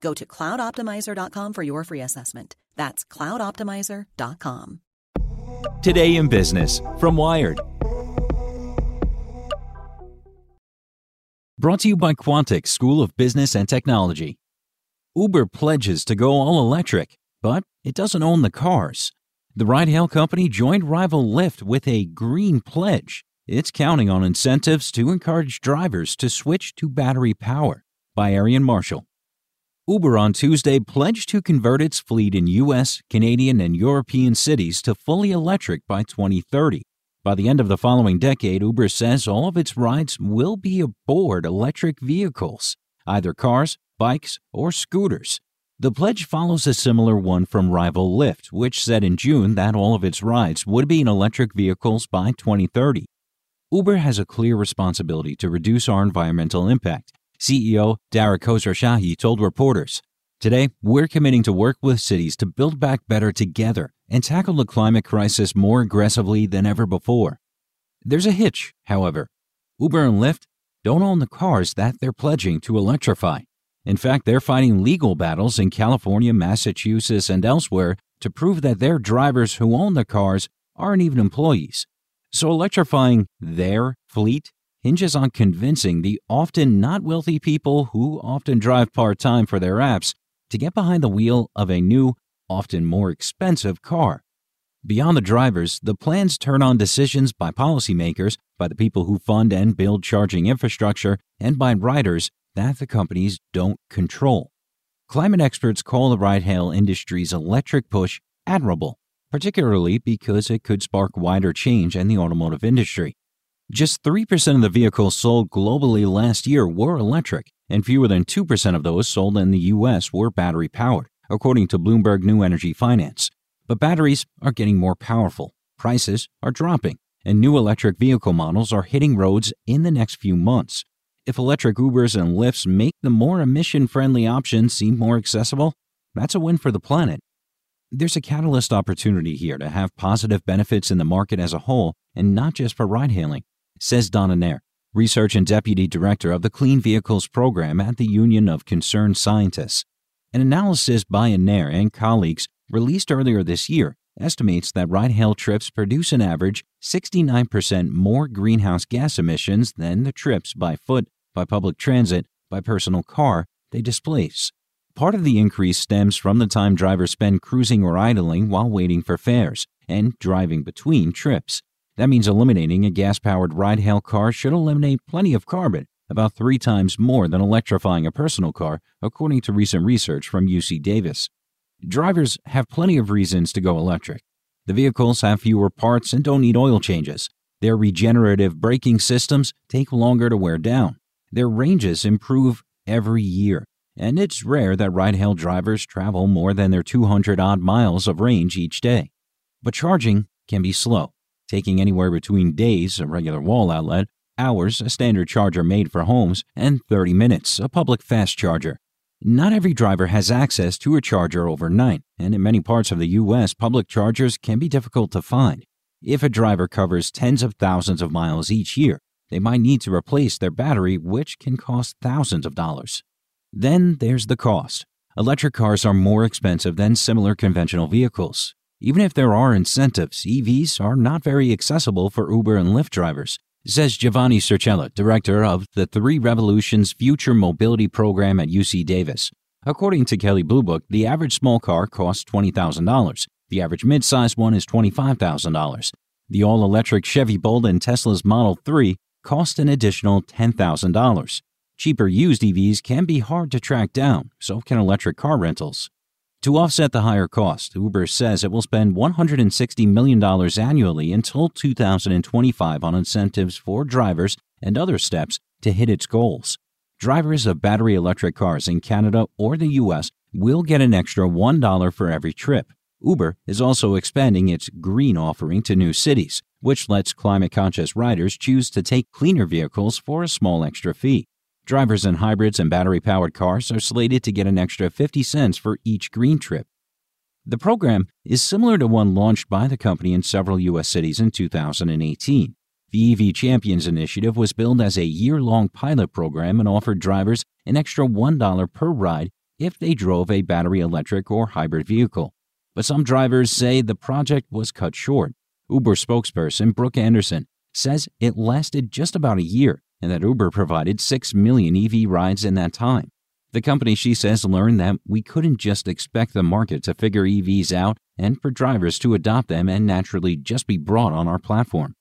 Go to cloudoptimizer.com for your free assessment. That's cloudoptimizer.com. Today in Business from Wired. Brought to you by Quantic School of Business and Technology. Uber pledges to go all electric, but it doesn't own the cars. The ride hail company joined rival Lyft with a green pledge. It's counting on incentives to encourage drivers to switch to battery power. By Aarian Marshall. Uber on Tuesday pledged to convert its fleet in US, Canadian, and European cities to fully electric by 2030. By the end of the following decade, Uber says all of its rides will be aboard electric vehicles, either cars, bikes, or scooters. The pledge follows a similar one from rival Lyft, which said in June that all of its rides would be in electric vehicles by 2030. Uber has a clear responsibility to reduce our environmental impact, CEO Dara Khosrowshahi told reporters. Today, we're committing to work with cities to build back better together and tackle the climate crisis more aggressively than ever before. There's a hitch, however. Uber and Lyft don't own the cars that they're pledging to electrify. In fact, they're fighting legal battles in California, Massachusetts, and elsewhere to prove that their drivers who own the cars aren't even employees. So electrifying their fleet hinges on convincing the often not wealthy people who often drive part time for their apps to get behind the wheel of a new, often more expensive car. Beyond the drivers, the plans turn on decisions by policymakers, by the people who fund and build charging infrastructure, and by riders that the companies don't control. Climate experts call the ride hail industry's electric push admirable, particularly because it could spark wider change in the automotive industry. Just 3% of the vehicles sold globally last year were electric, and fewer than 2% of those sold in the U.S. were battery powered, according to Bloomberg New Energy Finance. But batteries are getting more powerful, prices are dropping, and new electric vehicle models are hitting roads in the next few months. If electric Ubers and Lyfts make the more emission friendly options seem more accessible, that's a win for the planet. There's a catalyst opportunity here to have positive benefits in the market as a whole and not just for ride hailing says Don Anair, research and deputy director of the Clean Vehicles Program at the Union of Concerned Scientists. An analysis by Anair and colleagues released earlier this year estimates that ride hail trips produce an average 69% more greenhouse gas emissions than the trips by foot, by public transit, by personal car they displace. Part of the increase stems from the time drivers spend cruising or idling while waiting for fares and driving between trips. That means eliminating a gas powered ride hail car should eliminate plenty of carbon, about three times more than electrifying a personal car, according to recent research from UC Davis. Drivers have plenty of reasons to go electric. The vehicles have fewer parts and don't need oil changes. Their regenerative braking systems take longer to wear down. Their ranges improve every year. and it's rare that ride hail drivers travel more than their 200 odd miles of range each day. But charging can be slow, taking anywhere between days, a regular wall outlet, hours, a standard charger made for homes, and 30 minutes, a public fast charger. Not every driver has access to a charger overnight, and in many parts of the U.S., public chargers can be difficult to find. If a driver covers tens of thousands of miles each year, they might need to replace their battery, which can cost thousands of dollars. Then there's the cost. Electric cars are more expensive than similar conventional vehicles. Even if there are incentives, EVs are not very accessible for Uber and Lyft drivers, says Giovanni Circella, director of the Three Revolutions Future Mobility Program at UC Davis. According to Kelley Blue Book, the average small car costs $20,000. The average mid-sized one is $25,000. The all-electric Chevy Bolt and Tesla's Model 3 cost an additional $10,000. Cheaper used EVs can be hard to track down, so can electric car rentals. To offset the higher cost, Uber says it will spend $160 million annually until 2025 on incentives for drivers and other steps to hit its goals. Drivers of battery electric cars in Canada or the US will get an extra $1 for every trip. Uber is also expanding its green offering to new cities, which lets climate conscious riders choose to take cleaner vehicles for a small extra fee. Drivers in hybrids and battery powered cars are slated to get an extra 50 cents for each green trip. The program is similar to one launched by the company in several U.S. cities in 2018. The EV Champions initiative was billed as a year long pilot program and offered drivers an extra $1 per ride if they drove a battery electric or hybrid vehicle. But some drivers say the project was cut short. Uber spokesperson Brooke Anderson says it lasted just about a year and that Uber provided 6 million EV rides in that time. The company, she says, learned that we couldn't just expect the market to figure EVs out and for drivers to adopt them and naturally just be brought on our platform.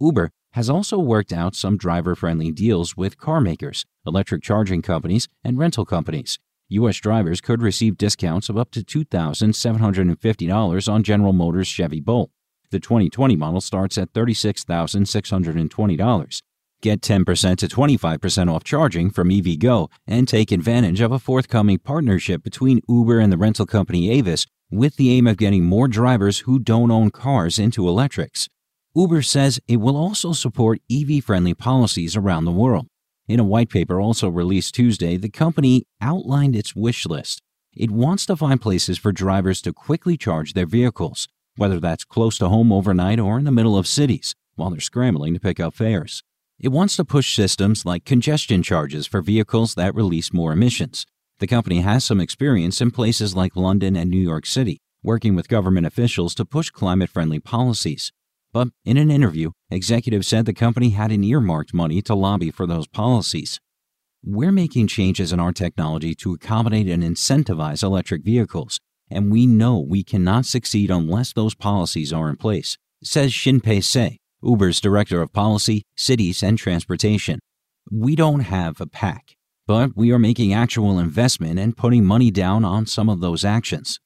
Uber has also worked out some driver friendly deals with car makers, electric charging companies, and rental companies. U.S. drivers could receive discounts of up to $2,750 on General Motors Chevy Bolt. The 2020 model starts at $36,620. Get 10% to 25% off charging from EVgo and take advantage of a forthcoming partnership between Uber and the rental company Avis with the aim of getting more drivers who don't own cars into electrics. Uber says it will also support EV friendly policies around the world. In a white paper also released Tuesday, the company outlined its wish list. It wants to find places for drivers to quickly charge their vehicles, whether that's close to home overnight or in the middle of cities, while they're scrambling to pick up fares. It wants to push systems like congestion charges for vehicles that release more emissions. The company has some experience in places like London and New York City, working with government officials to push climate friendly policies. But in an interview, executives said the company hadn't earmarked money to lobby for those policies. We're making changes in our technology to accommodate and incentivize electric vehicles, and we know we cannot succeed unless those policies are in place, says Shin-pei Tsay, Uber's Director of Policy, Cities, and Transportation. We don't have a PAC, but we are making actual investment and putting money down on some of those actions.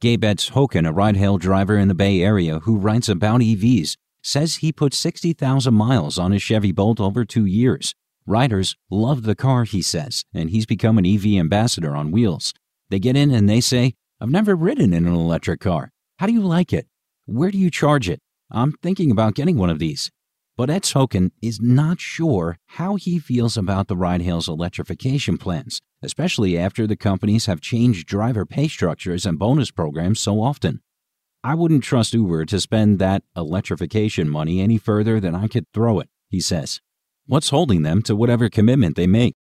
Gabe Hokin, a ride hail driver in the Bay Area who writes about EVs, says he put 60,000 miles on his Chevy Bolt over two years. Riders love the car, he says, and he's become an EV ambassador on wheels. They get in and they say, I've never ridden in an electric car. How do you like it? Where do you charge it? I'm thinking about getting one of these. But Ets-Hokin is not sure how he feels about the ride hail's electrification plans, especially after the companies have changed driver pay structures and bonus programs so often. I wouldn't trust Uber to spend that electrification money any further than I could throw it, he says. What's holding them to whatever commitment they make?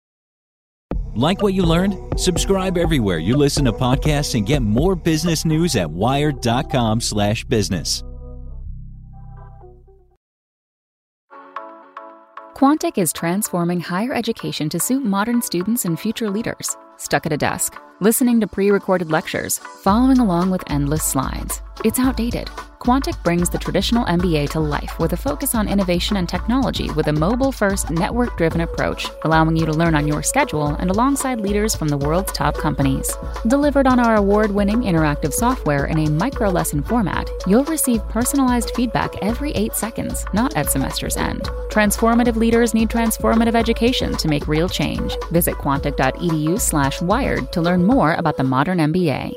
Like what you learned? Subscribe everywhere you listen to podcasts and get more business news at wired.com/business. Quantic is transforming higher education to suit modern students and future leaders. Stuck at a desk, listening to pre recorded lectures, following along with endless slides. It's outdated. Quantic brings the traditional MBA to life with a focus on innovation and technology with a mobile first, network driven approach, allowing you to learn on your schedule and alongside leaders from the world's top companies. Delivered on our award winning interactive software in a micro lesson format, you'll receive personalized feedback every eight seconds, not at semester's end. Transformative leaders need transformative education to make real change. Visit quantic.edu slash wired to learn more about the modern MBA.